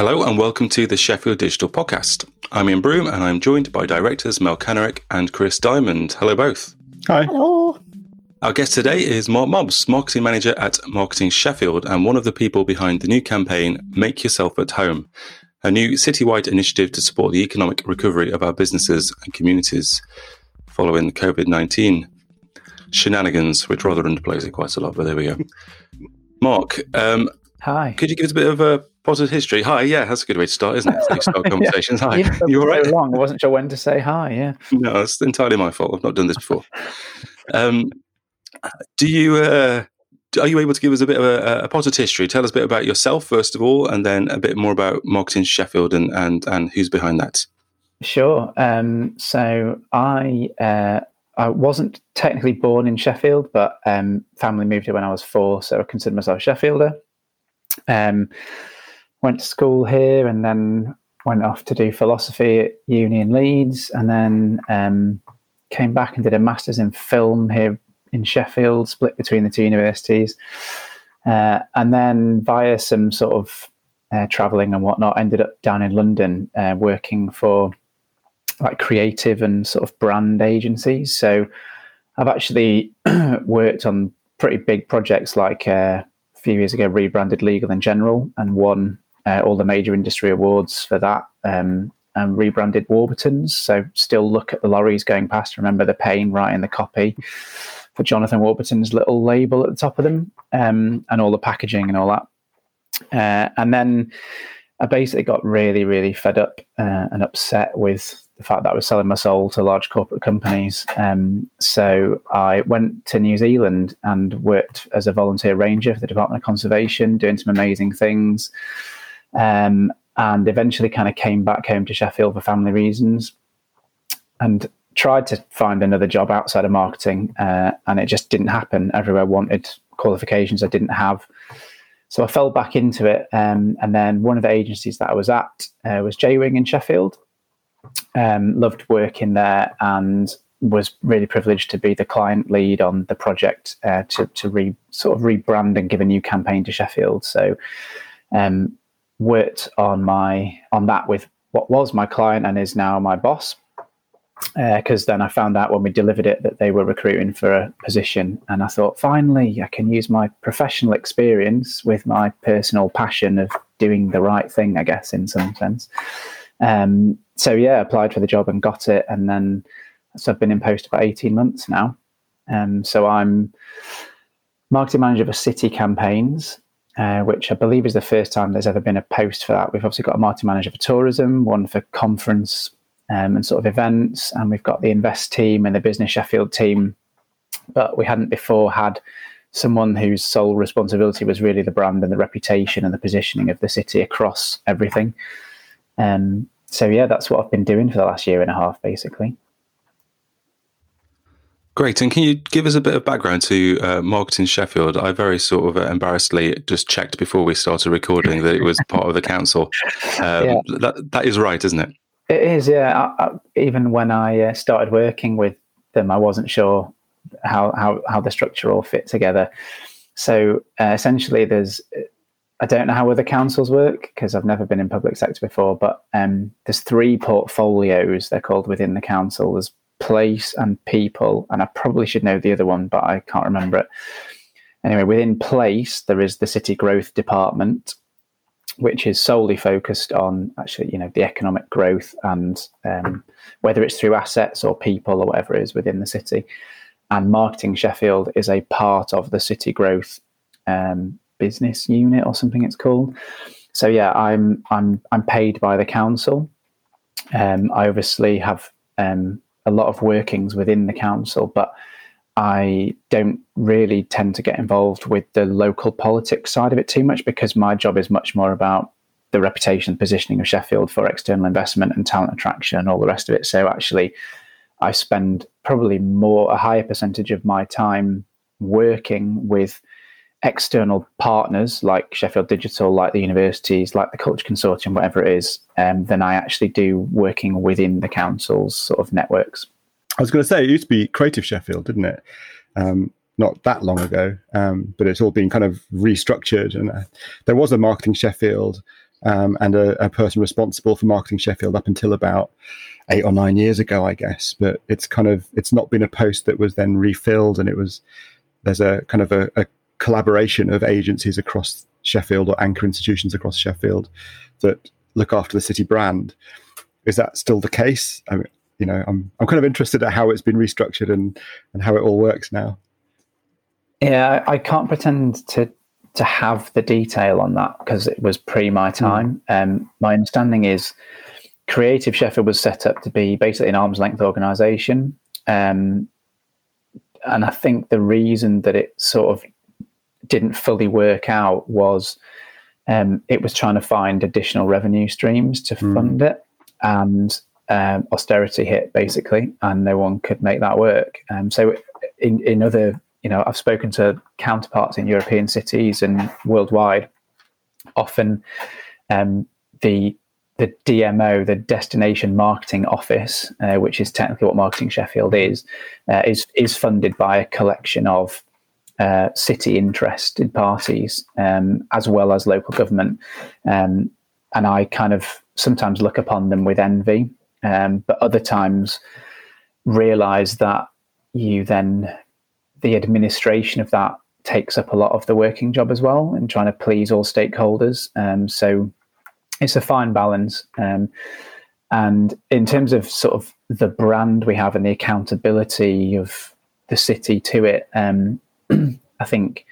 Hello and welcome to the Sheffield Digital Podcast. I'm Ian Broom and I'm joined by directors Mel Kenrick and Chris Diamond. Hello, both. Hi. Hello. Our guest today is Mark Mobbs, marketing manager at Marketing Sheffield and one of the people behind the new campaign Make Yourself at Home, a new citywide initiative to support the economic recovery of our businesses and communities following the COVID 19 shenanigans, which rather underplays it quite a lot, but there we go. Mark, um, Hi. Could you give us a bit of a positive history? Hi, yeah, that's a good way to start, isn't it? You start conversations. Hi, you all right? So long, I wasn't sure when to say hi. Yeah. No, it's entirely my fault. I've not done this before. um, do you? Uh, are you able to give us a bit of a, a, positive history? Tell us a bit about yourself first of all, and then a bit more about Marketing Sheffield and and and who's behind that. Sure. Um, so I uh, I wasn't technically born in Sheffield, but um, family moved here when I was four, so I consider myself a Sheffielder. Um, went to school here and then went off to do philosophy at uni in Leeds and then um, came back and did a master's in film here in Sheffield, split between the two universities. Uh, and then via some sort of uh, traveling and whatnot, ended up down in London uh, working for like creative and sort of brand agencies. So I've actually worked on pretty big projects like uh, few years ago rebranded Legal and General and won uh, all the major industry awards for that. Um, and rebranded Warburtons. So still look at the lorries going past. Remember the pain right in the copy for Jonathan Warburton's little label at the top of them, um, and all the packaging and all that. Uh, and then I basically got really, really fed up uh, and upset with the fact that I was selling my soul to large corporate companies. Um, so I went to New Zealand and worked as a volunteer ranger for the Department of Conservation, doing some amazing things. Um, and eventually kind of came back home to Sheffield for family reasons and tried to find another job outside of marketing. Uh, and it just didn't happen. Everywhere wanted qualifications I didn't have. So I fell back into it. Um, and then one of the agencies that I was at uh, was Jaywing in Sheffield. Um, loved working there and was really privileged to be the client lead on the project uh, to to re, sort of rebrand and give a new campaign to Sheffield. So um, worked on my on that with what was my client and is now my boss. Because uh, then I found out when we delivered it that they were recruiting for a position, and I thought finally I can use my professional experience with my personal passion of doing the right thing. I guess in some sense. Um, so yeah, applied for the job and got it, and then so I've been in post about eighteen months now. Um, so I'm marketing manager for city campaigns, uh, which I believe is the first time there's ever been a post for that. We've obviously got a marketing manager for tourism, one for conference um, and sort of events, and we've got the invest team and the business Sheffield team. But we hadn't before had someone whose sole responsibility was really the brand and the reputation and the positioning of the city across everything. Um, so yeah, that's what I've been doing for the last year and a half, basically. Great. And can you give us a bit of background to uh, Marketing Sheffield? I very sort of uh, embarrassedly just checked before we started recording that it was part of the council. Um, yeah. that, that is right, isn't it? It is, yeah. I, I, even when I uh, started working with them, I wasn't sure how, how, how the structure all fit together. So uh, essentially, there's I don't know how other councils work because I've never been in public sector before, but um, there's three portfolios they're called within the council. There's place and people, and I probably should know the other one, but I can't remember it. Anyway, within place, there is the city growth department, which is solely focused on actually, you know, the economic growth and um, whether it's through assets or people or whatever it is within the city. And marketing Sheffield is a part of the city growth um, business unit or something it's called. So yeah, I'm I'm I'm paid by the council. Um, I obviously have um, a lot of workings within the council, but I don't really tend to get involved with the local politics side of it too much because my job is much more about the reputation, positioning of Sheffield for external investment and talent attraction and all the rest of it. So actually, I spend probably more a higher percentage of my time working with external partners like Sheffield Digital, like the universities, like the Culture Consortium, whatever it is, um, than I actually do working within the council's sort of networks. I was going to say it used to be Creative Sheffield, didn't it? Um, not that long ago, um, but it's all been kind of restructured. And uh, there was a Marketing Sheffield um, and a, a, person responsible for marketing Sheffield up until about eight or nine years ago, I guess. But it's kind of it's not been a post that was then refilled, and it was there's a kind of a, a collaboration of agencies across Sheffield or anchor institutions across Sheffield that look after the city brand. Is that still the case? I mean, you know, I'm I'm kind of interested at how it's been restructured and and how it all works now. Yeah, I can't pretend to to have the detail on that because it was pre my hmm. time. Mm. Um, my understanding is Creative Sheffield was set up to be basically an arm's length organisation, um, and I think the reason that it sort of didn't fully work out was um, it was trying to find additional revenue streams to mm. fund it, and um, austerity hit basically, and no one could make that work. Um, so, in in other, you know, I've spoken to counterparts in European cities and worldwide. Often, um, the the DMO, the Destination Marketing Office, uh, which is technically what Marketing Sheffield is, uh, is is funded by a collection of uh, city interested parties um, as well as local government. Um, and I kind of sometimes look upon them with envy, um, but other times realize that you then, the administration of that takes up a lot of the working job as well and trying to please all stakeholders. Um, so it's a fine balance. Um, and in terms of sort of the brand we have and the accountability of the city to it, um, I think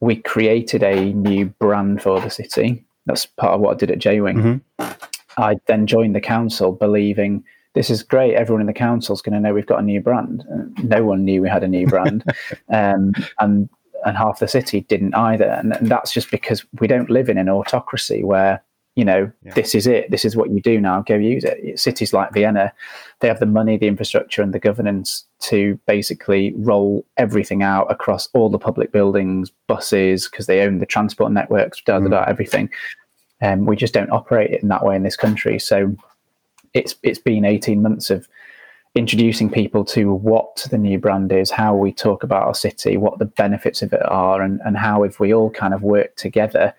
we created a new brand for the city. That's part of what I did at Jaywing. Mm-hmm. I then joined the council believing this is great. Everyone in the council is going to know we've got a new brand. No one knew we had a new brand, um, and and half the city didn't either. And, and, that's just because we don't live in an autocracy where you know, yeah. this is it. This is what you do now. Go use it. Cities like Vienna, they have the money, the infrastructure, and the governance to basically roll everything out across all the public buildings, buses, because they own the transport networks, da da da, mm. everything. And um, we just don't operate it in that way in this country. So it's it's been eighteen months of introducing people to what the new brand is, how we talk about our city, what the benefits of it are, and, and how if we all kind of work together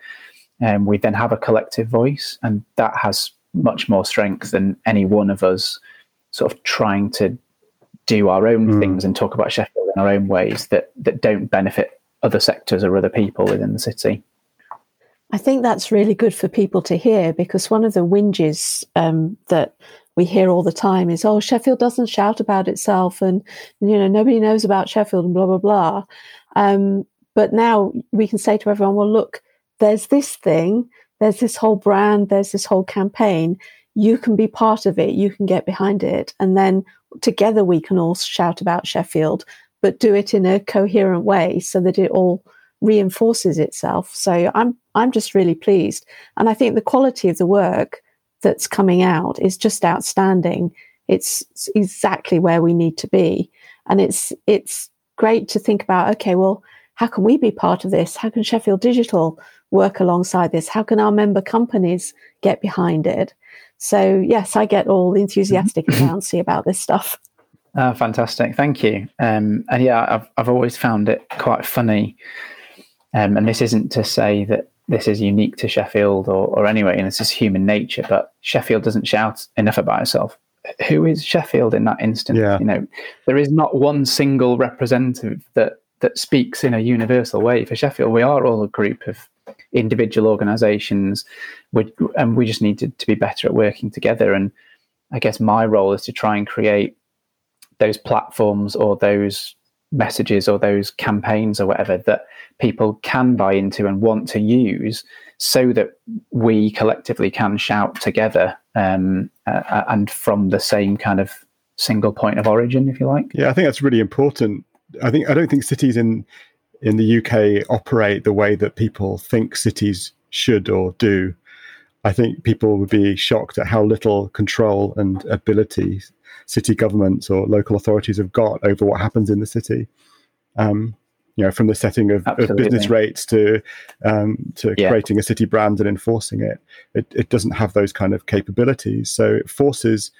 um, we then have a collective voice, and that has much more strength than any one of us sort of trying to do our own mm. things and talk about Sheffield in our own ways that that don't benefit other sectors or other people within the city. I think that's really good for people to hear because one of the whinges um, that we hear all the time is, "Oh, Sheffield doesn't shout about itself, and you know nobody knows about Sheffield, and blah blah blah." Um, but now we can say to everyone, "Well, look, there's this thing, there's this whole brand, there's this whole campaign. You can be part of it, you can get behind it. And then together we can all shout about Sheffield, but do it in a coherent way so that it all reinforces itself. So I'm I'm just really pleased. And I think the quality of the work that's coming out is just outstanding. It's, exactly where we need to be. And it's it's great to think about, okay, well, how can we be part of this? How can Sheffield Digital work alongside this? How can our member companies get behind it? So, yes, I get all enthusiastic and bouncy about this stuff. Oh, fantastic. Thank you. Um, and yeah, I've, I've always found it quite funny. Um, and this isn't to say that this is unique to Sheffield or, or anyway, and this is human nature, but Sheffield doesn't shout enough about itself. Who is Sheffield in that instance? Yeah. You know, there is not one single representative that that speaks in a universal way for Sheffield. We are all a group of individual organisations, and we just need to, to be better at working together. And I guess my role is to try and create those platforms or those messages or those campaigns or whatever that people can buy into and want to use so that we collectively can shout together um, uh, and from the same kind of single point of origin if you like yeah i think that's really important I think I don't think cities in in the UK operate the way that people think cities should or do. I think people would be shocked at how little control and ability city governments or local authorities have got over what happens in the city. Um, you know, from the setting of, of business rates to um, to yeah. creating a city brand and enforcing it, it, it doesn't have those kind of capabilities. So it forces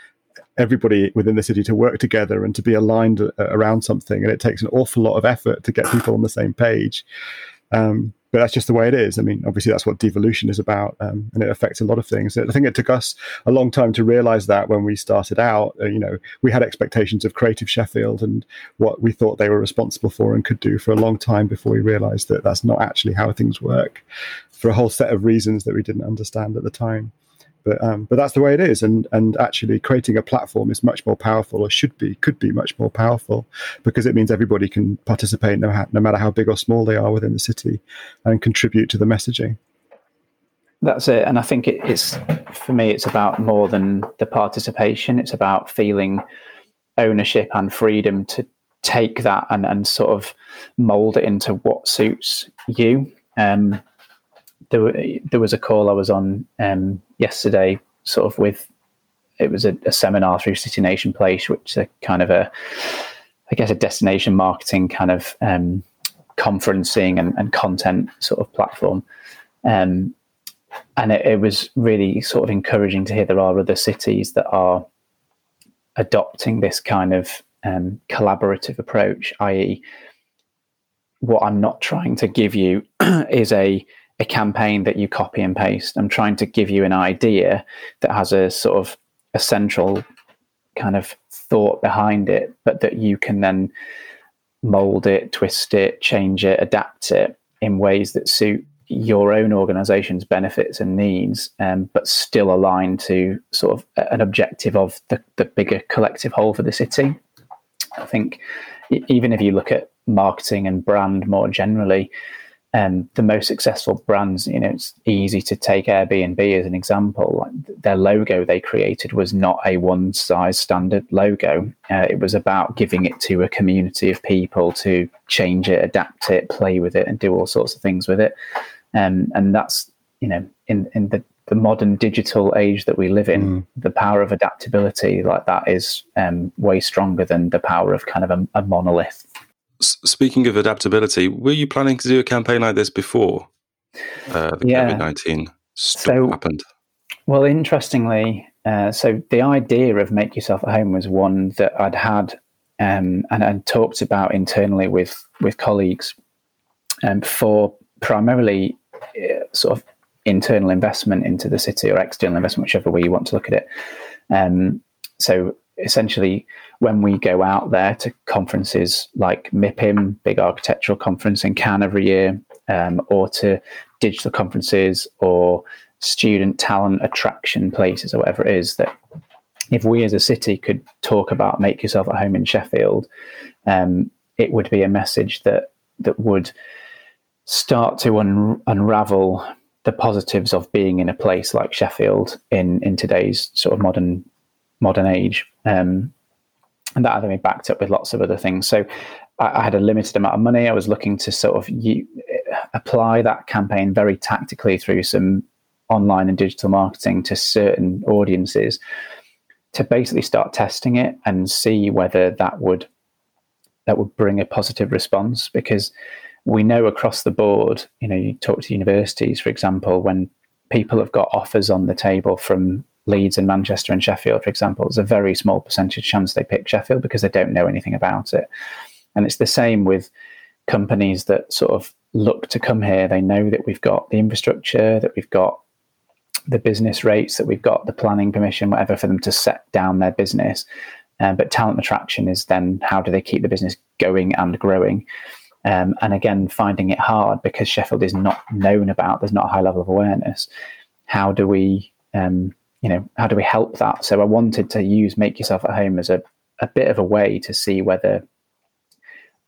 everybody within the city to work together and to be aligned uh, around something. And it takes an awful lot of effort to get people on the same page. Um, but that's just the way it is. I mean, obviously, that's what devolution is about, um, and it affects a lot of things. I think it took us a long time to realize that when we started out. Uh, you know, we had expectations of Creative Sheffield and what we thought they were responsible for and could do for a long time before we realized that that's not actually how things work for a whole set of reasons that we didn't understand at the time. But um, but that's the way it is, and and actually creating a platform is much more powerful, or should be, could be much more powerful, because it means everybody can participate, no, ha- no matter how big or small they are within the city, and contribute to the messaging. That's it, and I think it, it's for me, it's about more than the participation. It's about feeling ownership and freedom to take that and and sort of mold it into what suits you. Um, there, there was a call I was on um, yesterday, sort of with it was a, a, seminar through City Nation Place, which is a kind of a, I guess, a destination marketing kind of um, conferencing and, and, content sort of platform. Um, and it, it, was really sort of encouraging to hear there are other cities that are adopting this kind of um, collaborative approach, i.e., what I'm not trying to give you is a a campaign that you copy and paste. I'm trying to give you an idea that has a sort of a central kind of thought behind it, but that you can then mold it, twist it, change it, adapt it in ways that suit your own organization's benefits and needs, um, but still align to sort of an objective of the, the bigger collective whole for the city. I think even if you look at marketing and brand more generally, um, the most successful brands, you know, it's easy to take Airbnb as an example. Like their logo they created was not a one size standard logo. Uh, it was about giving it to a community of people to change it, adapt it, play with it, and do all sorts of things with it. Um, and that's, you know, in, in the, the modern digital age that we live in, mm. the power of adaptability like that is um, way stronger than the power of kind of a, a monolith speaking of adaptability, were you planning to do a campaign like this before uh, the yeah. COVID nineteen so, happened? Well, interestingly, uh, so the idea of make yourself at home was one that I'd had um, and, and talked about internally with with colleagues um, for primarily uh, sort of internal investment into the city or external investment, whichever way you want to look at it. Um, so essentially when we go out there to conferences like MIPIM, big architectural conference in Cannes every year, um, or to digital conferences or student talent attraction places or whatever it is, that if we as a city could talk about make yourself at home in Sheffield, um, it would be a message that that would start to un- unravel the positives of being in a place like Sheffield in in today's sort of modern modern age. Um, and that had been backed up with lots of other things. So I, I, had a limited amount of money. I was looking to sort of u- apply that campaign very tactically through some online and digital marketing to certain audiences to basically start testing it and see whether that would that would bring a positive response because we know across the board you know you talk to universities for example when people have got offers on the table from Leeds and Manchester and Sheffield, for example, there's a very small percentage chance they pick Sheffield because they don't know anything about it. And it's the same with companies that sort of look to come here. They know that we've got the infrastructure, that we've got the business rates, that we've got the planning permission, whatever, for them to set down their business. Um, but talent attraction is then how do they keep the business going and growing? Um, and again, finding it hard because Sheffield is not known about, there's not a high level of awareness. How do we um, you know, how do we help that? So I wanted to use Make Yourself at Home as a, a bit of a way to see whether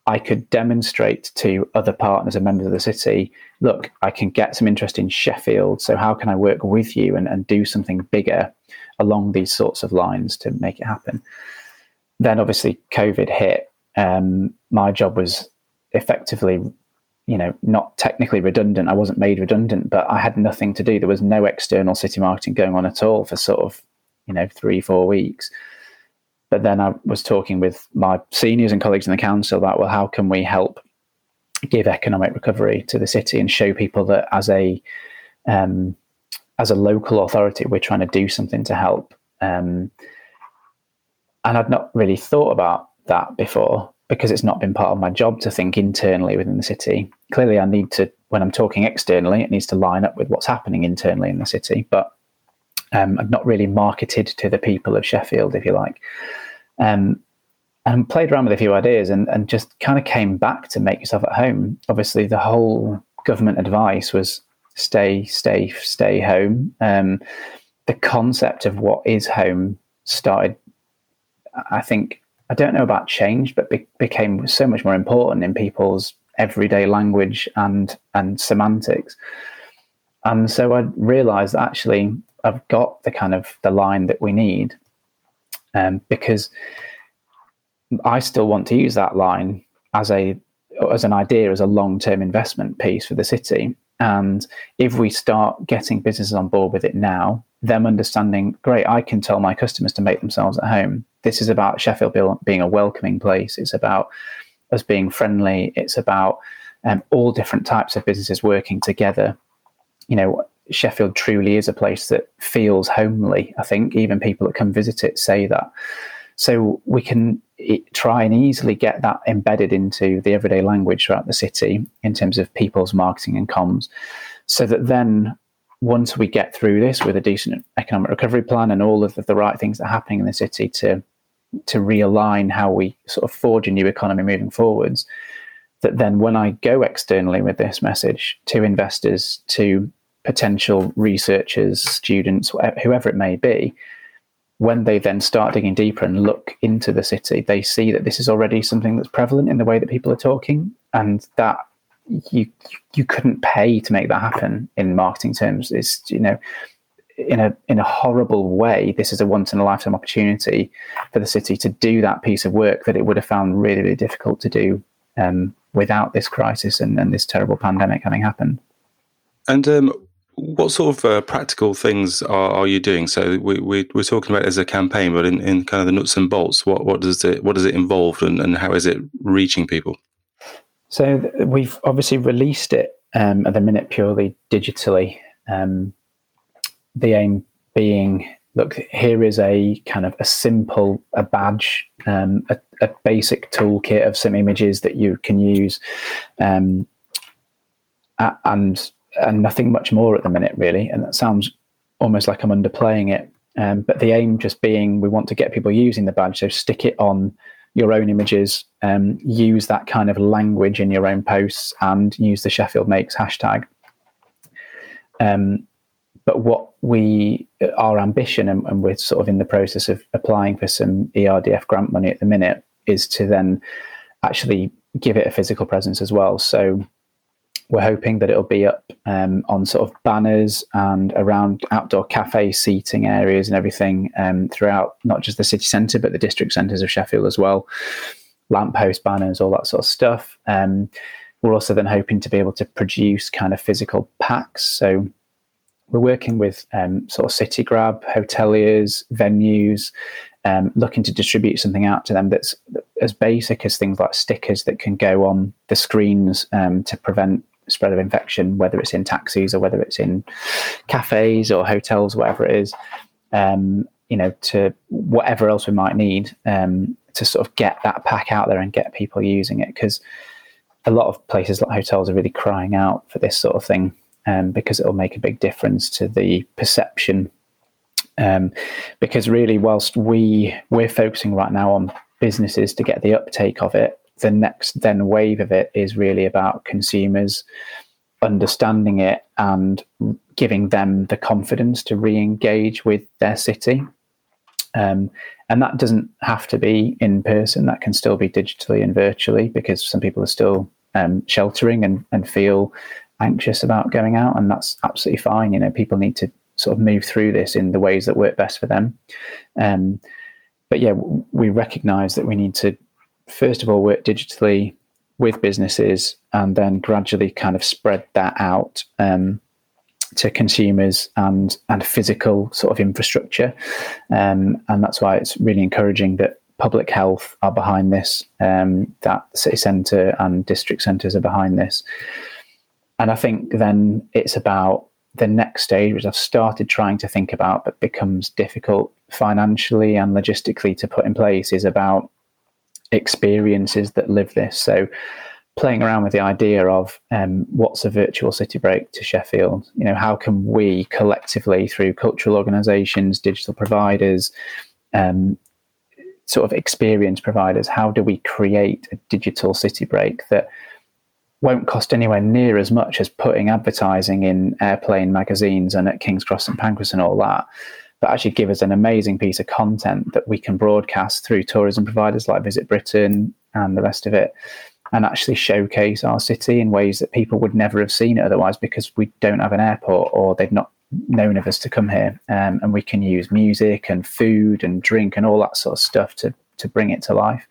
I could demonstrate to other partners and members of the city, look, I can get some interest in Sheffield. So how can I work with you and, and do something bigger along these sorts of lines to make it happen? Then obviously COVID hit. Um, my job was effectively you know, not technically redundant. I wasn't made redundant, but I had nothing to do. There was no external city marketing going on at all for sort of, you know, three, four weeks. But then I was talking with my seniors and colleagues in the council about, well, how can we help give economic recovery to the city and show people that as a um, as a local authority, we're trying to do something to help. Um, and I'd not really thought about that before. Because it's not been part of my job to think internally within the city. Clearly, I need to when I'm talking externally, it needs to line up with what's happening internally in the city. But um, I've not really marketed to the people of Sheffield, if you like. Um, and played around with a few ideas and, and just kind of came back to make yourself at home. Obviously, the whole government advice was stay, stay, stay home. Um, the concept of what is home started, I think, I don't know about change, but be- became so much more important in people's everyday language and and semantics. And so I realised actually I've got the kind of the line that we need, um, because I still want to use that line as a as an idea as a long term investment piece for the city. And if we start getting businesses on board with it now, them understanding, great, I can tell my customers to make themselves at home. This is about Sheffield being a welcoming place. It's about us being friendly. It's about um, all different types of businesses working together. You know, Sheffield truly is a place that feels homely. I think even people that come visit it say that. So we can try and easily get that embedded into the everyday language throughout the city in terms of people's marketing and comms, so that then once we get through this with a decent economic recovery plan and all of the, the right things that are happening in the city to to realign how we sort of forge a new economy moving forwards, that then when I go externally with this message to investors, to potential researchers, students, whoever it may be, when they then start digging deeper and look into the city, they see that this is already something that's prevalent in the way that people are talking, and that you you couldn't pay to make that happen in marketing terms. It's you know in a in a horrible way, this is a once in a lifetime opportunity for the city to do that piece of work that it would have found really really difficult to do um, without this crisis and, and this terrible pandemic having happened. And um, what sort of uh, practical things are, are you doing? So we, we we're talking about it as a campaign, but in, in kind of the nuts and bolts, what what does it what does it involve, and, and how is it reaching people? So we've obviously released it um, at the minute purely digitally. Um, the aim being, look, here is a kind of a simple a badge, um, a, a, basic toolkit of some images that you can use, um, and and nothing much more at the minute, really. And that sounds almost like I'm underplaying it. Um, but the aim just being we want to get people using the badge, so stick it on your own images, um, use that kind of language in your own posts, and use the Sheffield Makes hashtag. Um, but what we, our ambition, and, and, we're sort of in the process of applying for some ERDF grant money at the minute, is to then actually give it a physical presence as well. So we're hoping that it'll be up um, on sort of banners and around outdoor cafe seating areas and everything um, throughout not just the city centre but the district centres of Sheffield as well. Lamppost banners, all that sort of stuff. Um, we're also then hoping to be able to produce kind of physical packs. So we're working with um, sort of CityGrab, hoteliers, venues, um, looking to distribute something out to them that's as basic as things like stickers that can go on the screens um, to prevent spread of infection, whether it's in taxis or whether it's in cafes or hotels, whatever it is, um, you know, to whatever else we might need um, to sort of get that pack out there and get people using it. Because a lot of places like hotels are really crying out for this sort of thing um, because it'll make a big difference to the perception. Um, because really, whilst we we're focusing right now on businesses to get the uptake of it, the next then wave of it is really about consumers understanding it and giving them the confidence to re-engage with their city um, and that doesn't have to be in person that can still be digitally and virtually because some people are still um, sheltering and, and feel anxious about going out and that's absolutely fine. You know people need to sort of move through this in the ways that work best for them. Um, but yeah we recognize that we need to first of all work digitally with businesses and then gradually kind of spread that out um, to consumers and and physical sort of infrastructure. Um, and that's why it's really encouraging that public health are behind this um, that city centre and district centres are behind this and I think then it's about the next stage which I've started trying to think about but becomes difficult financially and logistically to put in place is about experiences that live this. So playing around with the idea of um, what's a virtual city break to Sheffield. You know, how can we collectively, through cultural organisations, digital providers, um, sort of experience providers, how do we create a digital city break that won't cost anywhere near as much as putting advertising in airplane magazines and at King's Cross and Pancras and all that, but actually give us an amazing piece of content that we can broadcast through tourism providers like Visit Britain and the rest of it and actually showcase our city in ways that people would never have seen it otherwise because we don't have an airport or they've not known of us to come here. Um, and we can use music and food and drink and all that sort of stuff to to bring it to life.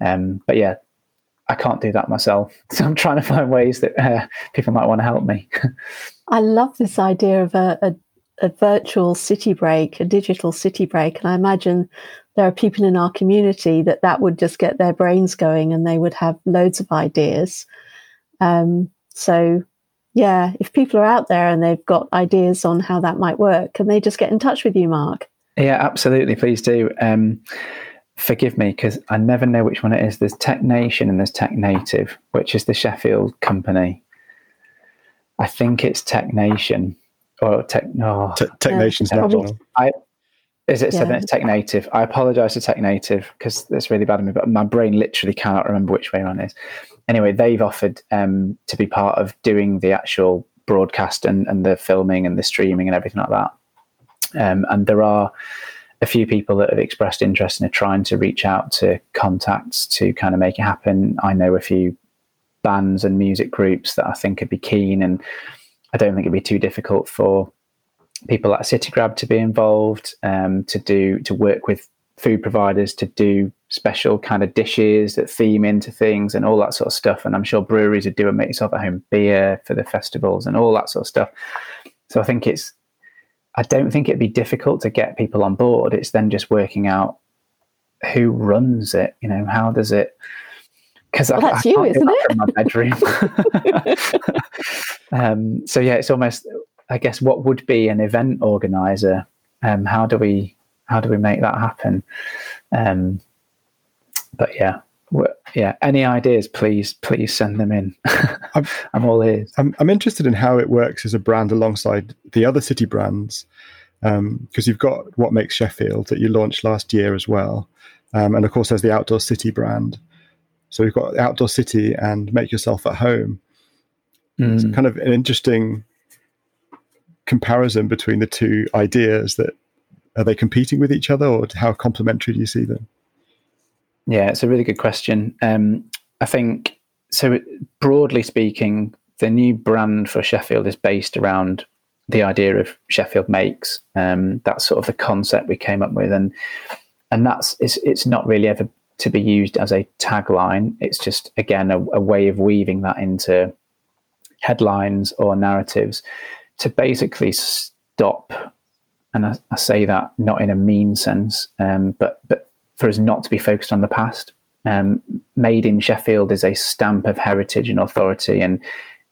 Um, but yeah, I can't do that myself. So I'm trying to find ways that uh, people might want to help me. I love this idea of a, a, a, virtual city break, a digital city break. And I imagine there are people in our community that that would just get their brains going and they would have loads of ideas. Um, so, yeah, if people are out there and they've got ideas on how that might work, can they just get in touch with you, Mark? Yeah, absolutely. Please do. Um, forgive me because I never know which one it is. There's Tech Nation and there's Tech Native, which is the Sheffield company. I think it's Tech Nation or Tech. No, Te- Tech Nation's national. I, is it yeah. it's Tech Native? I apologise to Tech Native because that's really bad of me, but my brain literally cannot remember which way around is. Anyway, they've offered um, to be part of doing the actual broadcast and, and the filming and the streaming and everything like that. Um, and there are a few people that have expressed interest and are trying to reach out to contacts to kind of make it happen. I know a few bands and music groups that I think would be keen, and I don't think it'd be too difficult for people like CityGrab to be involved, um, to do to work with food providers to do special kind of dishes that theme into things and all that sort of stuff. And I'm sure breweries would do a make yourself at home beer for the festivals and all that sort of stuff. So I think it's I don't think it'd be difficult to get people on board. It's then just working out who runs it. You know, how does it? Because well, that's I you, isn't it? In my bedroom. um, so yeah, it's almost I guess what would be an event organizer? Um, how do we how do we make that happen? Um, but yeah, yeah. Any ideas? Please, please send them in. I'm, I'm, all ears. I'm, I'm interested in how it works as a brand alongside the other city brands, because um, you've got what makes Sheffield that you launched last year as well, um, and of course there's the Outdoor City brand. So we've got Outdoor City and Make Yourself at Home. Mm. It's kind of an interesting comparison between the two ideas that are they competing with each other or how complementary do you see them yeah it's a really good question. Um, i think so broadly speaking the new brand for sheffield is based around the idea of sheffield makes. Um, that's sort of the concept we came up with and and that's it's, it's not really ever to be used as a tagline. It's just again a, a way of weaving that into headlines or narratives to basically stop, and I, I say that not in a mean sense, um, but but for us not to be focused on the past. Um, made in Sheffield is a stamp of heritage and authority, and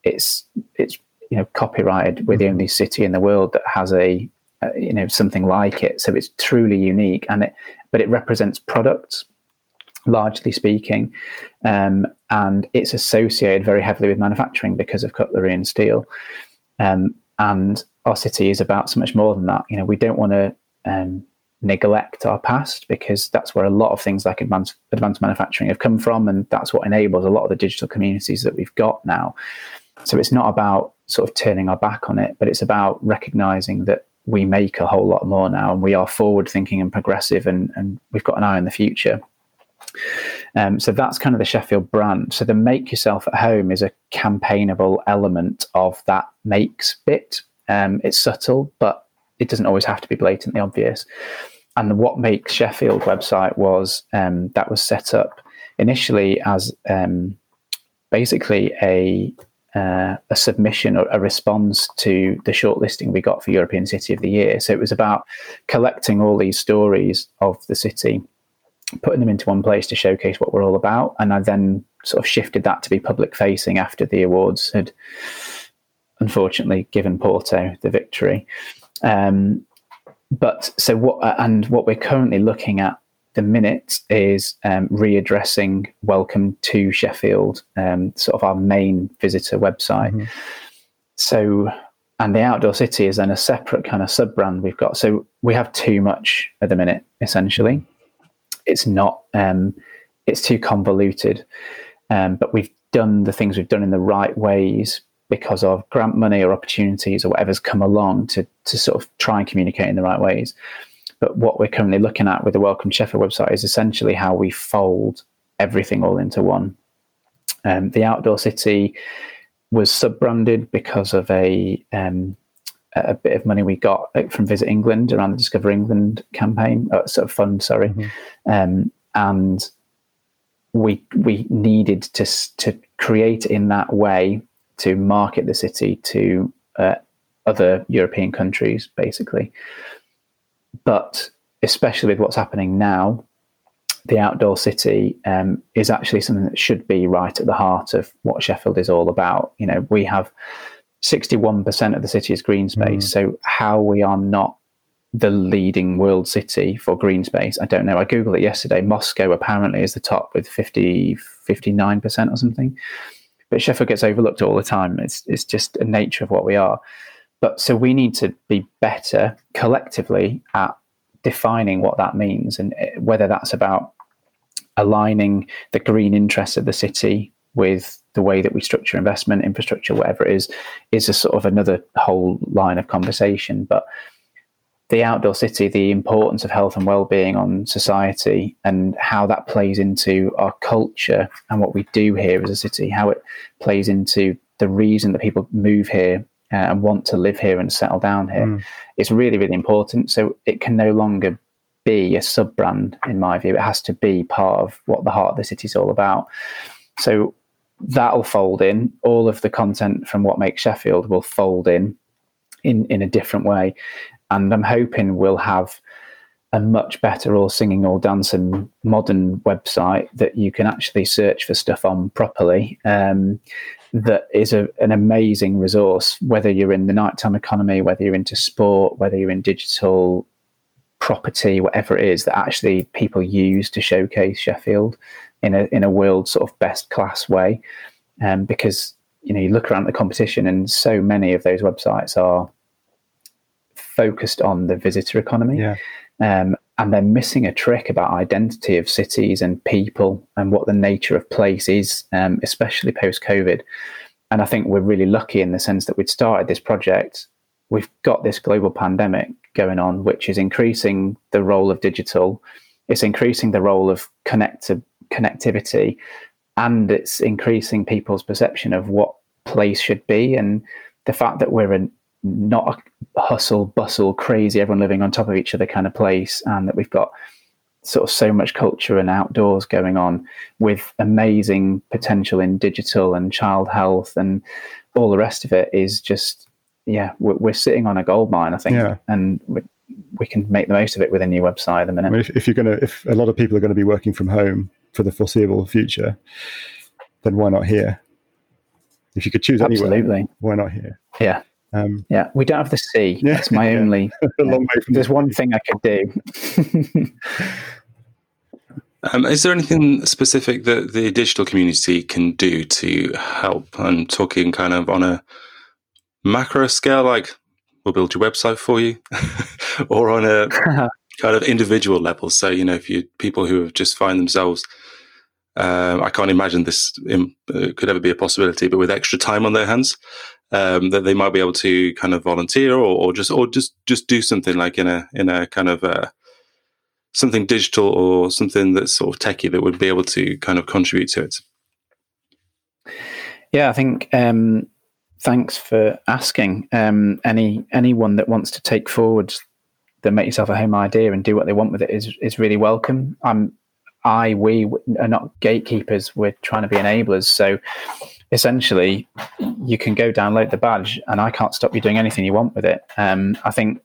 it's it's you know copyrighted. We're the only city in the world that has a, a you know something like it, so it's truly unique, and it but it represents products largely speaking, um, and it's associated very heavily with manufacturing because of cutlery and steel. Um, and our city is about so much more than that. You know, we don't want to um, neglect our past because that's where a lot of things like advanced advanced manufacturing have come from, and that's what enables a lot of the digital communities that we've got now. So it's not about sort of turning our back on it, but it's about recognizing that we make a whole lot more now, and we are forward thinking and progressive, and and we've got an eye on the future. Um, so that's kind of the Sheffield brand. So the make yourself at home is a campaignable element of that makes bit. Um, it's subtle, but it doesn't always have to be blatantly obvious. And the What Makes Sheffield website was um, that was set up initially as um, basically a uh, a submission or a response to the shortlisting we got for European City of the Year. So it was about collecting all these stories of the city putting them into one place to showcase what we're all about. And I then sort of shifted that to be public facing after the awards had unfortunately given Porto the victory. Um, but so what, and what we're currently looking at the minute is um, readdressing Welcome to Sheffield, um, sort of our main visitor website. Mm-hmm. So, and the Outdoor City is then a separate kind of sub brand we've got. So we have too much at the minute, essentially. It's not, um, it's too convoluted. Um, but we've done the things we've done in the right ways because of grant money or opportunities or whatever's come along to, to sort of try and communicate in the right ways. But what we're currently looking at with the Welcome Sheffield website is essentially how we fold everything all into one. Um, the Outdoor City was sub branded because of a um, a bit of money we got from Visit England around the Discover England campaign, uh, sort of fund, sorry, mm-hmm. um, and we we needed to to create in that way to market the city to uh, other European countries, basically. But especially with what's happening now, the outdoor city um, is actually something that should be right at the heart of what Sheffield is all about. You know, we have 61% of the city is green space. Mm. So how we are not the leading world city for green space, I don't know. I googled it yesterday. Moscow apparently is the top with 50, 59% or something. But Sheffield gets overlooked all the time. It's it's just a nature of what we are. But so we need to be better collectively at defining what that means and eh, whether that's about aligning the green interests of the city with the way that we structure investment, infrastructure, whatever it is, is a sort of another whole line of conversation. But the outdoor city, the importance of health and well-being on society, and how that plays into our culture and what we do here as a city, how it plays into the reason that people move here uh, and want to live here and settle down here mm. is really, really important. So it can no longer be a sub brand, in my view. It has to be part of what the heart of the city is all about. So that'll fold in. All of the content from what makes Sheffield will fold in in, in a different way. And I'm hoping we'll have a much better all singing, all dancing modern website that you can actually search for stuff on properly. Um, that is a, an amazing resource, whether you're in the nighttime economy, whether you're into sport, whether you're in digital property, whatever it is that actually people use to showcase Sheffield in a in a world sort of best class way. Um, because you know you look around the competition and so many of those websites are focused on the visitor economy. Yeah. Um, and they're missing a trick about identity of cities and people and what the nature of place is, um, especially post COVID. And I think we're really lucky in the sense that we'd started this project. We've got this global pandemic going on, which is increasing the role of digital. It's increasing the role of connected connectivity, and it's increasing people's perception of what place should be. And the fact that we're an not a hustle, bustle, crazy, everyone living on top of each other kind of place, and that we've got sort of so much culture and outdoors going on with amazing potential in digital and child health and all the rest of it is just yeah we're, we're sitting on a gold mine i think. Yeah. and we, we, can make the most of it with a new website at the minute. I mean, if, if you're going to if a lot of people are going to be working from home for the foreseeable future then why not here? If you could choose Absolutely. anywhere why not here? Yeah um, yeah, we don't have the sea. Yeah, That's my yeah. only. there's one thing I could do. um, is there anything specific that the digital community can do to help? I'm talking kind of on a macro scale, like we'll build your website for you, or on a kind of individual level. So you know, if you people who have just find themselves um, I can't imagine this in, uh, could ever be a possibility, but with extra time on their hands, um, that they might be able to kind of volunteer or, or, just or just just do something like in a in a kind of uh, something digital or something that's sort of techie that would be able to kind of contribute to it. Yeah, I think. Um, thanks for asking. Um, any anyone that wants to take forward the make yourself a home idea and do what they want with it is is really welcome. I'm I, we are not gatekeepers. We're trying to be enablers. So essentially, you can go download the badge, and I can't stop you doing anything you want with it. Um, I think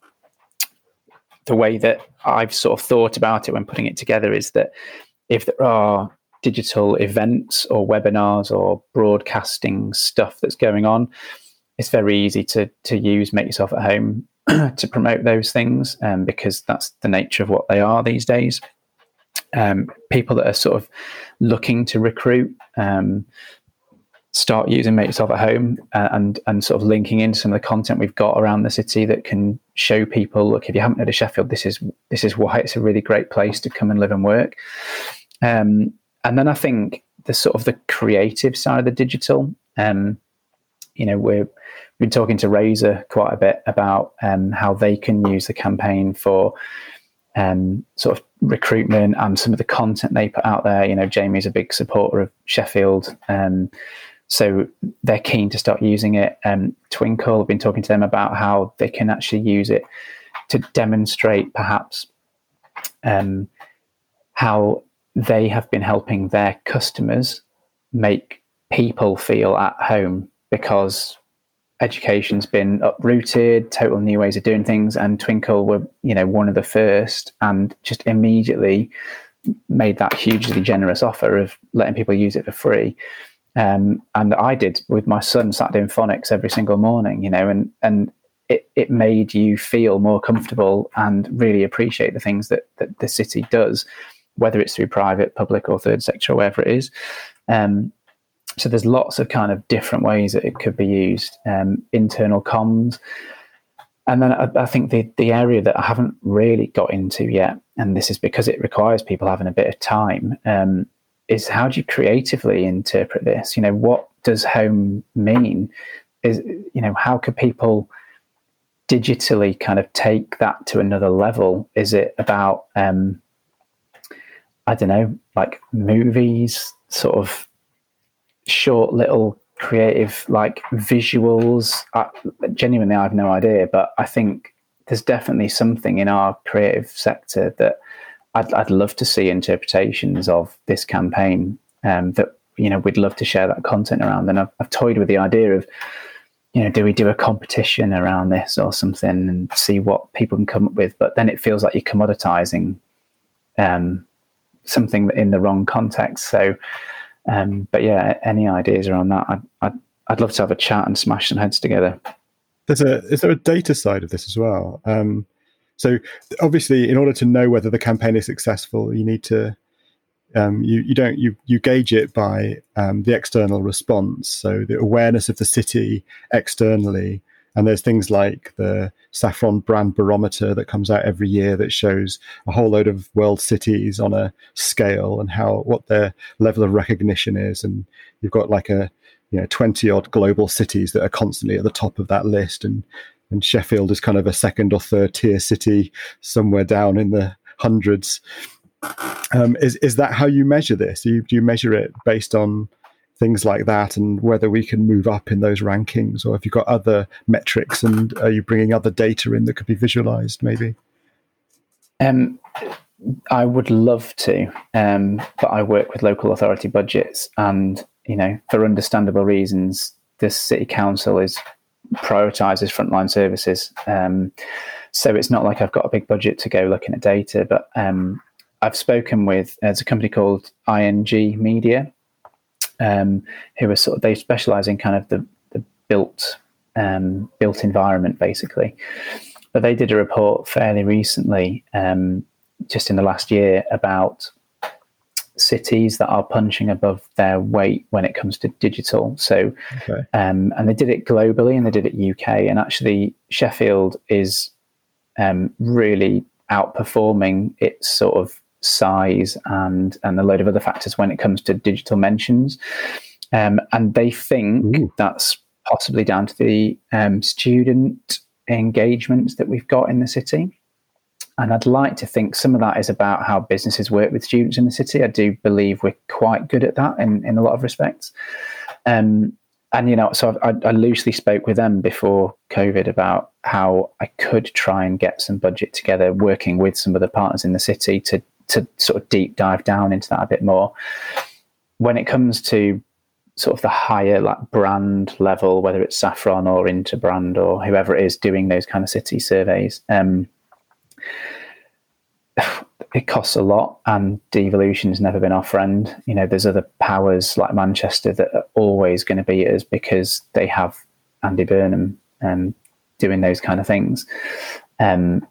the way that I've sort of thought about it when putting it together is that if there are digital events or webinars or broadcasting stuff that's going on, it's very easy to to use make yourself at home to promote those things um, because that's the nature of what they are these days. um, people that are sort of looking to recruit um, start using Make Yourself at Home uh, and and sort of linking into some of the content we've got around the city that can show people, look, if you haven't heard of Sheffield, this is this is why it's a really great place to come and live and work. Um, and then I think the sort of the creative side of the digital. Um, you know, we've been talking to Razor quite a bit about um, how they can use the campaign for um, sort of recruitment and some of the content they put out there. You know, Jamie's a big supporter of Sheffield. Um, so they're keen to start using it. Um, Twinkl, I've been talking to them about how they can actually use it to demonstrate perhaps um, how they have been helping their customers make people feel at home because education's been uprooted, total new ways of doing things, and Twinkl were, you know, one of the first and just immediately made that hugely generous offer of letting people use it for free. Um, and I did with my son sat doing phonics every single morning, you know, and and it, it made you feel more comfortable and really appreciate the things that, that the city does, whether it's through private, public, or third sector, or wherever it is. Um, so there's lots of kind of different ways that it could be used. Um, internal comms, and then I, I, think the the area that I haven't really got into yet, and this is because it requires people having a bit of time, um, is how do you creatively interpret this? You know, what does home mean? Is you know, how could people digitally kind of take that to another level? Is it about um, I don't know, like movies, sort of short little creative like visuals? I, genuinely, I have no idea, but I think there's definitely something in our creative sector that I'd, I'd love to see interpretations of this campaign um, that you know we'd love to share that content around. And I've, I've toyed with the idea of you know, do we do a competition around this or something and see what people can come up with? But then it feels like you're commoditizing um, something in the wrong context. So, um, but yeah, any ideas around that? I'd, I'd, I'd love to have a chat and smash some heads together. There's a is there a data side of this as well? Um, so obviously, in order to know whether the campaign is successful, you need to um, you you don't you you gauge it by um, the external response, so the awareness of the city externally. And there's things like the Saffron Brand Barometer that comes out every year that shows a whole load of world cities on a scale and how what their level of recognition is. And you've got like a you know 20 odd global cities that are constantly at the top of that list and and Sheffield is kind of a second or third tier city somewhere down in the hundreds. Um, is is that how you measure this? Do you, do you measure it based on things like that and whether we can move up in those rankings, or have you got other metrics and are you bringing other data in that could be visualized? Maybe. Um, I would love to, um, but I work with local authority budgets, and you know, for understandable reasons, the city council is prioritises frontline services. Um, so it's not like I've got a big budget to go looking at data, but um, I've spoken with there's a company called ING Media, um, who are sort of they specialise in kind of the the built um, built environment basically. But they did a report fairly recently, um, just in the last year, about cities that are punching above their weight when it comes to digital. So, okay. um, and they did it globally and they did it UK. And actually, Sheffield is um, really outperforming its sort of size and and a load of other factors when it comes to digital mentions. Um, and they think Ooh. that's possibly down to the um, student engagements that we've got in the city. And I'd like to think some of that is about how businesses work with students in the city. I do believe we're quite good at that in, in a lot of respects. Um, and, you know, so I, I loosely spoke with them before COVID about how I could try and get some budget together, working with some of the partners in the city to, to sort of deep dive down into that a bit more. When it comes to sort of the higher like brand level, whether it's Saffron or Interbrand or whoever it is doing those kind of city surveys, um, it costs a lot and devolution has never been our friend. You know, there's other powers like Manchester that are always going to beat us because they have Andy Burnham um, doing those kind of things. Um,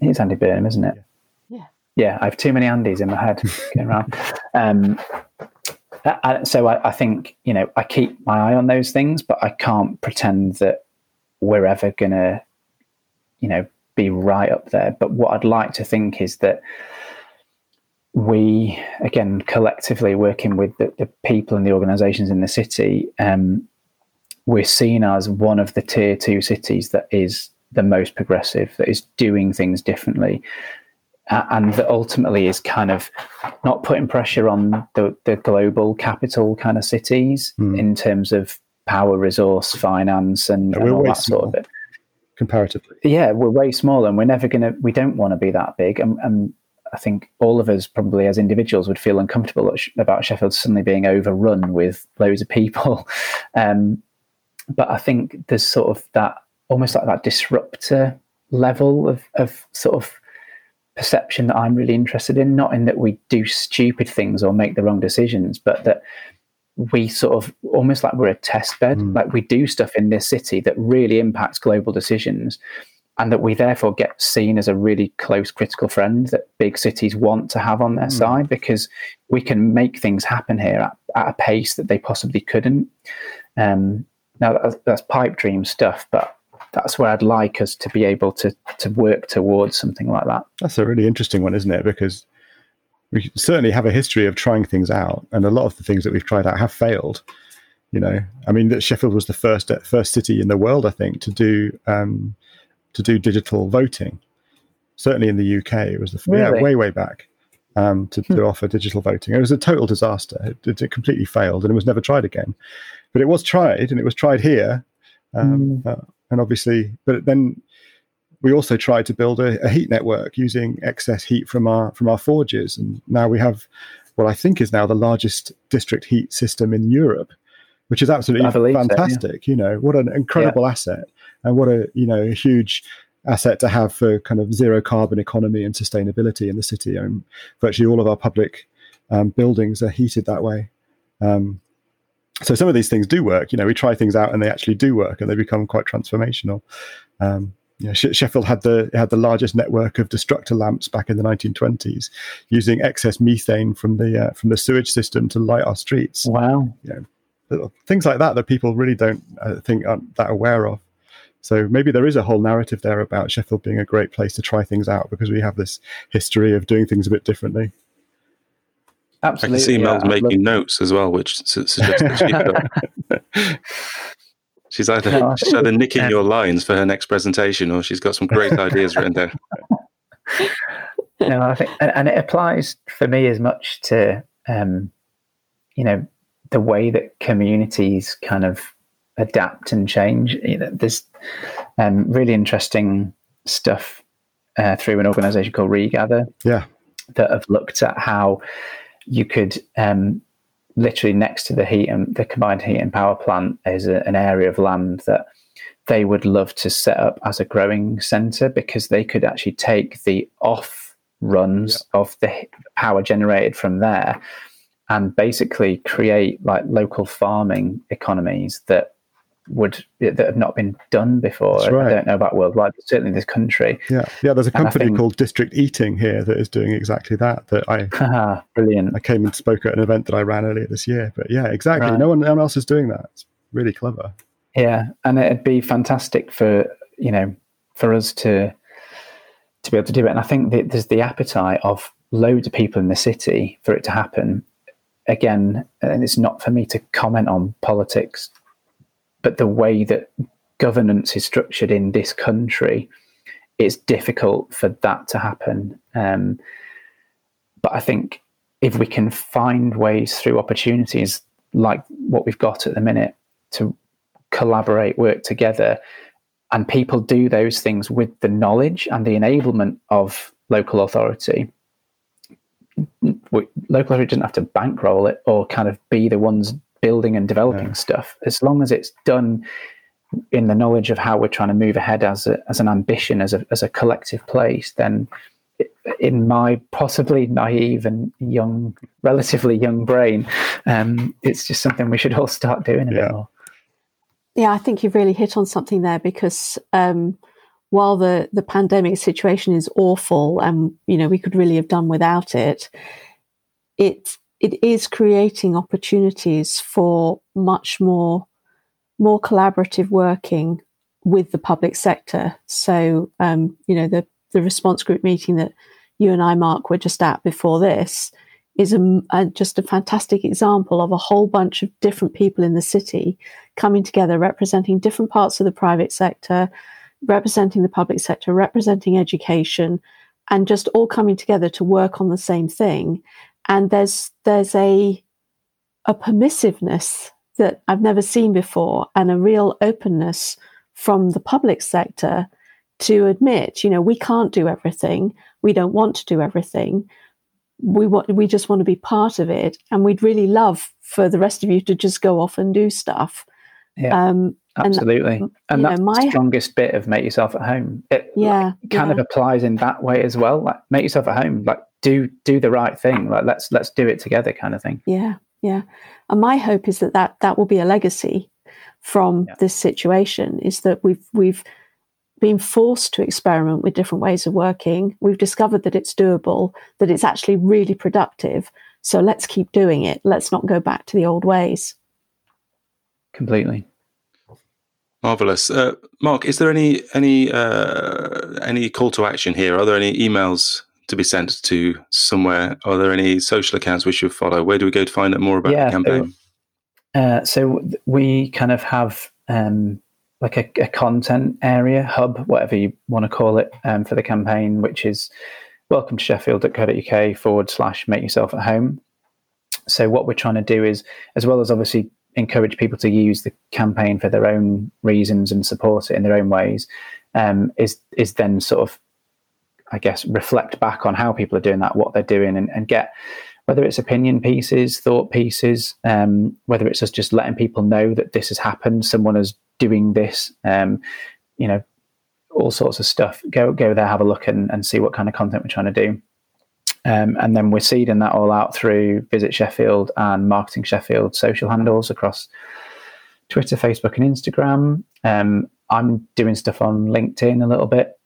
it's Andy Burnham, isn't it? Yeah. yeah, I have too many Andys in my head going around. Um, I, so I, I, think you know I keep my eye on those things, but I can't pretend that we're ever gonna, you know, be right up there. But what I'd like to think is that we, again, collectively working with the, the people and the organisations in the city, um, we're seen as one of the tier two cities that is the most progressive, that is doing things differently, and that ultimately is kind of not putting pressure on the, the global capital kind of cities mm. in terms of power, resource, finance, and, and all that small, sort of it. Comparatively, yeah, we're way smaller, and we're never gonna. We don't want to be that big, and, and I think all of us probably as individuals would feel uncomfortable about Sheffield suddenly being overrun with loads of people. Um, but I think there's sort of that almost like that disruptor level of, of sort of perception that I'm really interested in, not in that we do stupid things or make the wrong decisions, but that we sort of almost like we're a test bed, mm. like we do stuff in this city that really impacts global decisions and that we therefore get seen as a really close critical friend that big cities want to have on their mm. side because we can make things happen here at, at a pace that they possibly couldn't. Um, now that's, that's, pipe dream stuff, but that's where I'd like us to be able to to work towards something like that. That's a really interesting one, isn't it? Because we certainly have a history of trying things out, and a lot of the things that we've tried out have failed. You know, I mean, that Sheffield was the first first city in the world, I think, to do um, to do digital voting. Certainly in the UK, it was the really? yeah way way back um, to, hmm. to offer digital voting. It was a total disaster. It, it, completely failed, and it was never tried again. But it was tried, and it was tried here, um, hmm. uh, and obviously, but then we also tried to build a, a, heat network using excess heat from our from our forges, and now we have what I think is now the largest district heat system in Europe, which is absolutely fantastic. yeah. You know, what an incredible yeah. asset and what a you know a huge asset to have for kind of zero carbon economy and sustainability in the city. I mean, virtually all of our public um, buildings are heated that way. Um, so some of these things do work. You know, we try things out and they actually do work, and they become quite transformational. Um, you know, Sheffield had the had the largest network of destructor lamps back in the 1920s, using excess methane from the uh, from the sewage system to light our streets. Wow, you know, things like that that people really don't uh, think aren't that aware of. So maybe there is a whole narrative there about Sheffield being a great place to try things out because we have this history of doing things a bit differently. Absolutely. I can see yeah, Mel's making notes as well, which su- suggests that she's, she's either she's either nicking your lines for her next presentation or she's got some great ideas written down. No, I think, and, and, it applies for me as much to, um, you know, the way that communities kind of adapt and change. You know, there's um, really interesting stuff uh, through an organization called Regather. Yeah. That have looked at how you could um, literally next to the heat and the combined heat and power plant is a, an area of land that they would love to set up as a growing center because they could actually take the off runs yeah. of the power generated from there and basically create like local farming economies that would that have not been done before. Right. I don't know about worldwide, but certainly this country. Yeah, yeah. There's a company think, called District Eating here that is doing exactly that. That I brilliant. I came and spoke at an event that I ran earlier this year. But yeah, exactly. Right. No one, no one else is doing that. It's really clever. Yeah, and it'd be fantastic for you know for us to to be able to do it. And I think that there's the appetite of loads of people in the city for it to happen. Again, and it's not for me to comment on politics but the way that governance is structured in this country, it's difficult for that to happen. Um, but I think if we can find ways through opportunities like what we've got at the minute to collaborate, work together, and people do those things with the knowledge and the enablement of local authority. Local authority doesn't have to bankroll it or kind of be the ones building and developing yeah. stuff, as long as it's done in the knowledge of how we're trying to move ahead as a, as an ambition, as a as a collective place, then in my possibly naive and young, relatively young brain, um, it's just something we should all start doing a yeah. bit more. Yeah, I think you've really hit on something there because um, while the the pandemic situation is awful and you know we could really have done without it it it is creating opportunities for much more more collaborative working with the public sector so um, you know the the response group meeting that you and I Mark were just at before this is a, a, just a fantastic example of a whole bunch of different people in the city coming together representing different parts of the private sector representing the public sector, representing education, and just all coming together to work on the same thing. And there's there's a a permissiveness that I've never seen before, and a real openness from the public sector to admit, you know, we can't do everything. We don't want to do everything. We want we just want to be part of it, and we'd really love for the rest of you to just go off and do stuff. Yeah. Um, Absolutely. And, and that's know, my, the strongest bit of make yourself at home. It yeah, like, kind yeah. of applies in that way as well. Like make yourself at home. Like do do the right thing. Like let's let's do it together kind of thing. Yeah. Yeah. And my hope is that that, that will be a legacy from yeah. this situation is that we've we've been forced to experiment with different ways of working. We've discovered that it's doable, that it's actually really productive. So let's keep doing it. Let's not go back to the old ways. Completely. Marvelous, uh, Mark. Is there any any uh, any call to action here? Are there any emails to be sent to somewhere? Are there any social accounts we should follow? Where do we go to find out more about yeah, the campaign? So, uh, so we kind of have um, like a, a, content area hub, whatever you want to call it, um, for the campaign, which is welcome to sheffield.co.uk forward slash make yourself at home. So what we're trying to do is, as well as obviously encourage people to use the campaign for their own reasons and support it in their own ways um, is is then sort of I guess reflect back on how people are doing that, what they're doing, and, and get whether it's opinion pieces, thought pieces, um, whether it's us just letting people know that this has happened, someone is doing this, um, you know, all sorts of stuff. Go go there, have a look, and, and see what kind of content we're trying to do. Um, and then we're seeding that all out through Visit Sheffield and Marketing Sheffield social handles across Twitter, Facebook, and Instagram. Um, I'm doing stuff on LinkedIn a little bit.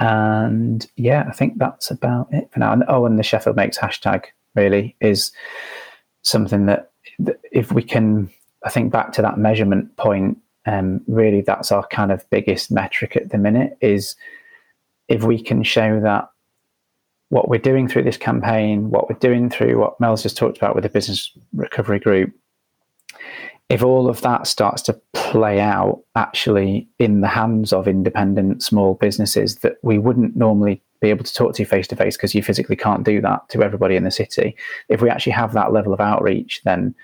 And yeah, I think that's about it for now. And, oh, and the Sheffield Makes hashtag really is something that, that if we can, I think back to that measurement point, um, really that's our kind of biggest metric at the minute is if we can show that what we're doing through this campaign, what we're doing through what Mel's just talked about with the business recovery group, if all of that starts to play out actually in the hands of independent small businesses that we wouldn't normally be able to talk to face to face because you physically can't do that to everybody in the city. If we actually have that level of outreach, then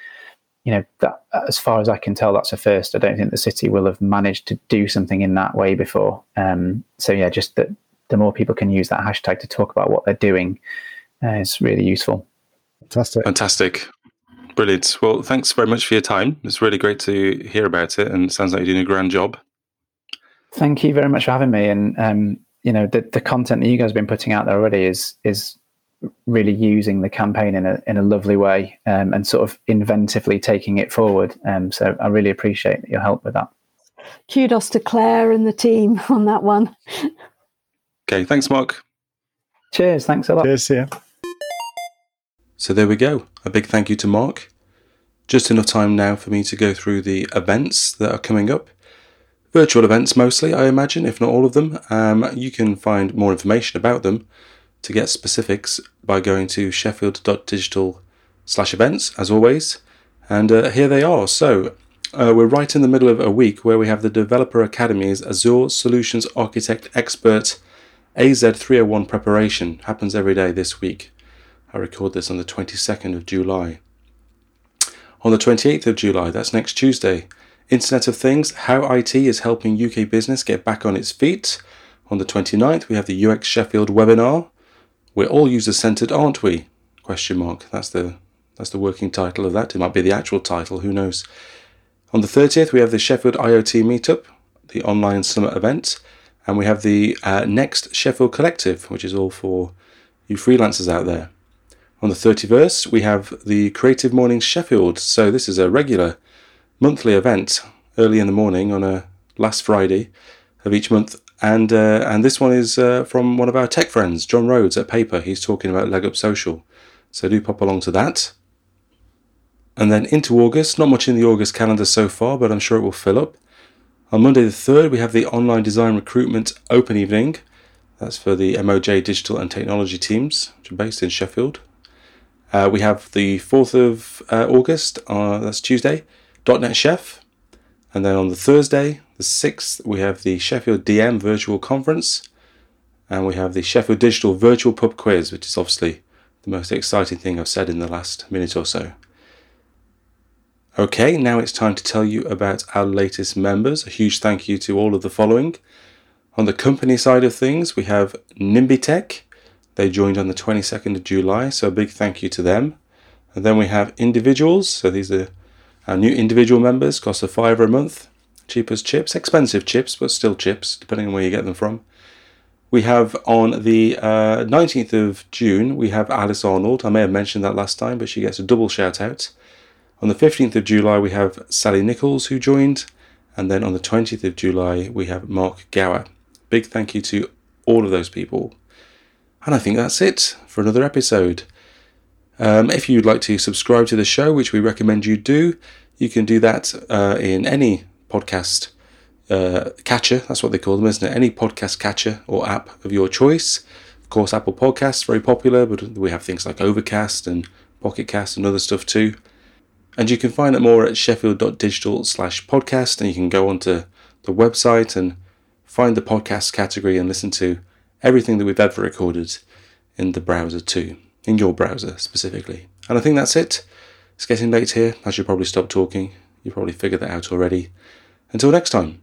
you know that as far as I can tell, that's a first. I don't think the city will have managed to do something in that way before. Um, so yeah, just that the more people can use that hashtag to talk about what they're doing uh, is really useful. Fantastic. Fantastic. Brilliant. Well, thanks very much for your time. It's really great to hear about it and it sounds like you're doing a grand job. Thank you very much for having me. And, um, you know, the, the content that you guys have been putting out there already is, is really using the campaign in a, in a lovely way um, and sort of inventively taking it forward. Um, so I really appreciate your help with that. Kudos to Claire and the team on that one. Okay, thanks, Mark. Cheers. Thanks a lot. Cheers. Yeah. So there we go. A big thank you to Mark. Just enough time now for me to go through the events that are coming up. Virtual events mostly, I imagine, if not all of them. Um, you can find more information about them to get specifics by going to sheffield.digital slash events, as always. And uh, here they are. So uh, we're right in the middle of a week where we have the Developer Academy's Azure Solutions Architect Expert AZ301 preparation happens every day this week. I record this on the 22nd of July. On the 28th of July, that's next Tuesday, Internet of Things How IT is helping UK business get back on its feet. On the 29th, we have the UX Sheffield webinar. We're all user centered, aren't we? Question mark. That's the that's the working title of that. It might be the actual title, who knows. On the 30th, we have the Sheffield IoT meetup, the online summit event. And we have the uh, Next Sheffield Collective, which is all for you freelancers out there. On the 31st, we have the Creative Mornings Sheffield. So this is a regular monthly event early in the morning on a last Friday. of each month. And uh, and this one is uh, from one of our tech friends, John Rhodes at Paper. He's talking about Leg Up Social. So do pop along to that. And then into August, not much in the August calendar so far, but I'm sure it will fill up. On Monday the 3rd, we have the Online Design Recruitment Open Evening. That's for the MOJ Digital and Technology teams, which are based in Sheffield. Uh, we have the 4th of uh, August, uh, that's Tuesday, .NET Sheff. And then on the Thursday, the 6th, we have the Sheffield DM Virtual Conference. And we have the Sheffield Digital Virtual Pub Quiz, which is obviously the most exciting thing I've said in the last minute or so. Okay, now it's time to tell you about our latest members. A huge thank you to all of the following. On the company side of things, we have Nimbitech. They joined on the 22nd of July, so a big thank you to them. And then we have individuals, so these are our new individual members, cost a fiver a month. Cheap as chips, expensive chips, but still chips, depending on where you get them from. We have on the uh, 19th of June, we have Alice Arnold. I may have mentioned that last time, but she gets a double shout out. On the 15th of July, we have Sally Nichols who joined. And then on the 20th of July, we have Mark Gower. Big thank you to all of those people. And I think that's it for another episode. Um, if you'd like to subscribe to the show, which we recommend you do, you can do that uh, in any podcast uh, catcher. That's what they call them, isn't it? Any podcast catcher or app of your choice. Of course, Apple Podcasts very popular, but we have things like Overcast and Pocket Cast and other stuff too. And you can find out more at sheffield.digital slash podcast, and you can go onto the website and find the podcast category and listen to everything that we've ever recorded in the browser too, in your browser specifically. And I think that's it. It's getting late here. I should probably stop talking. You probably figured that out already. Until next time.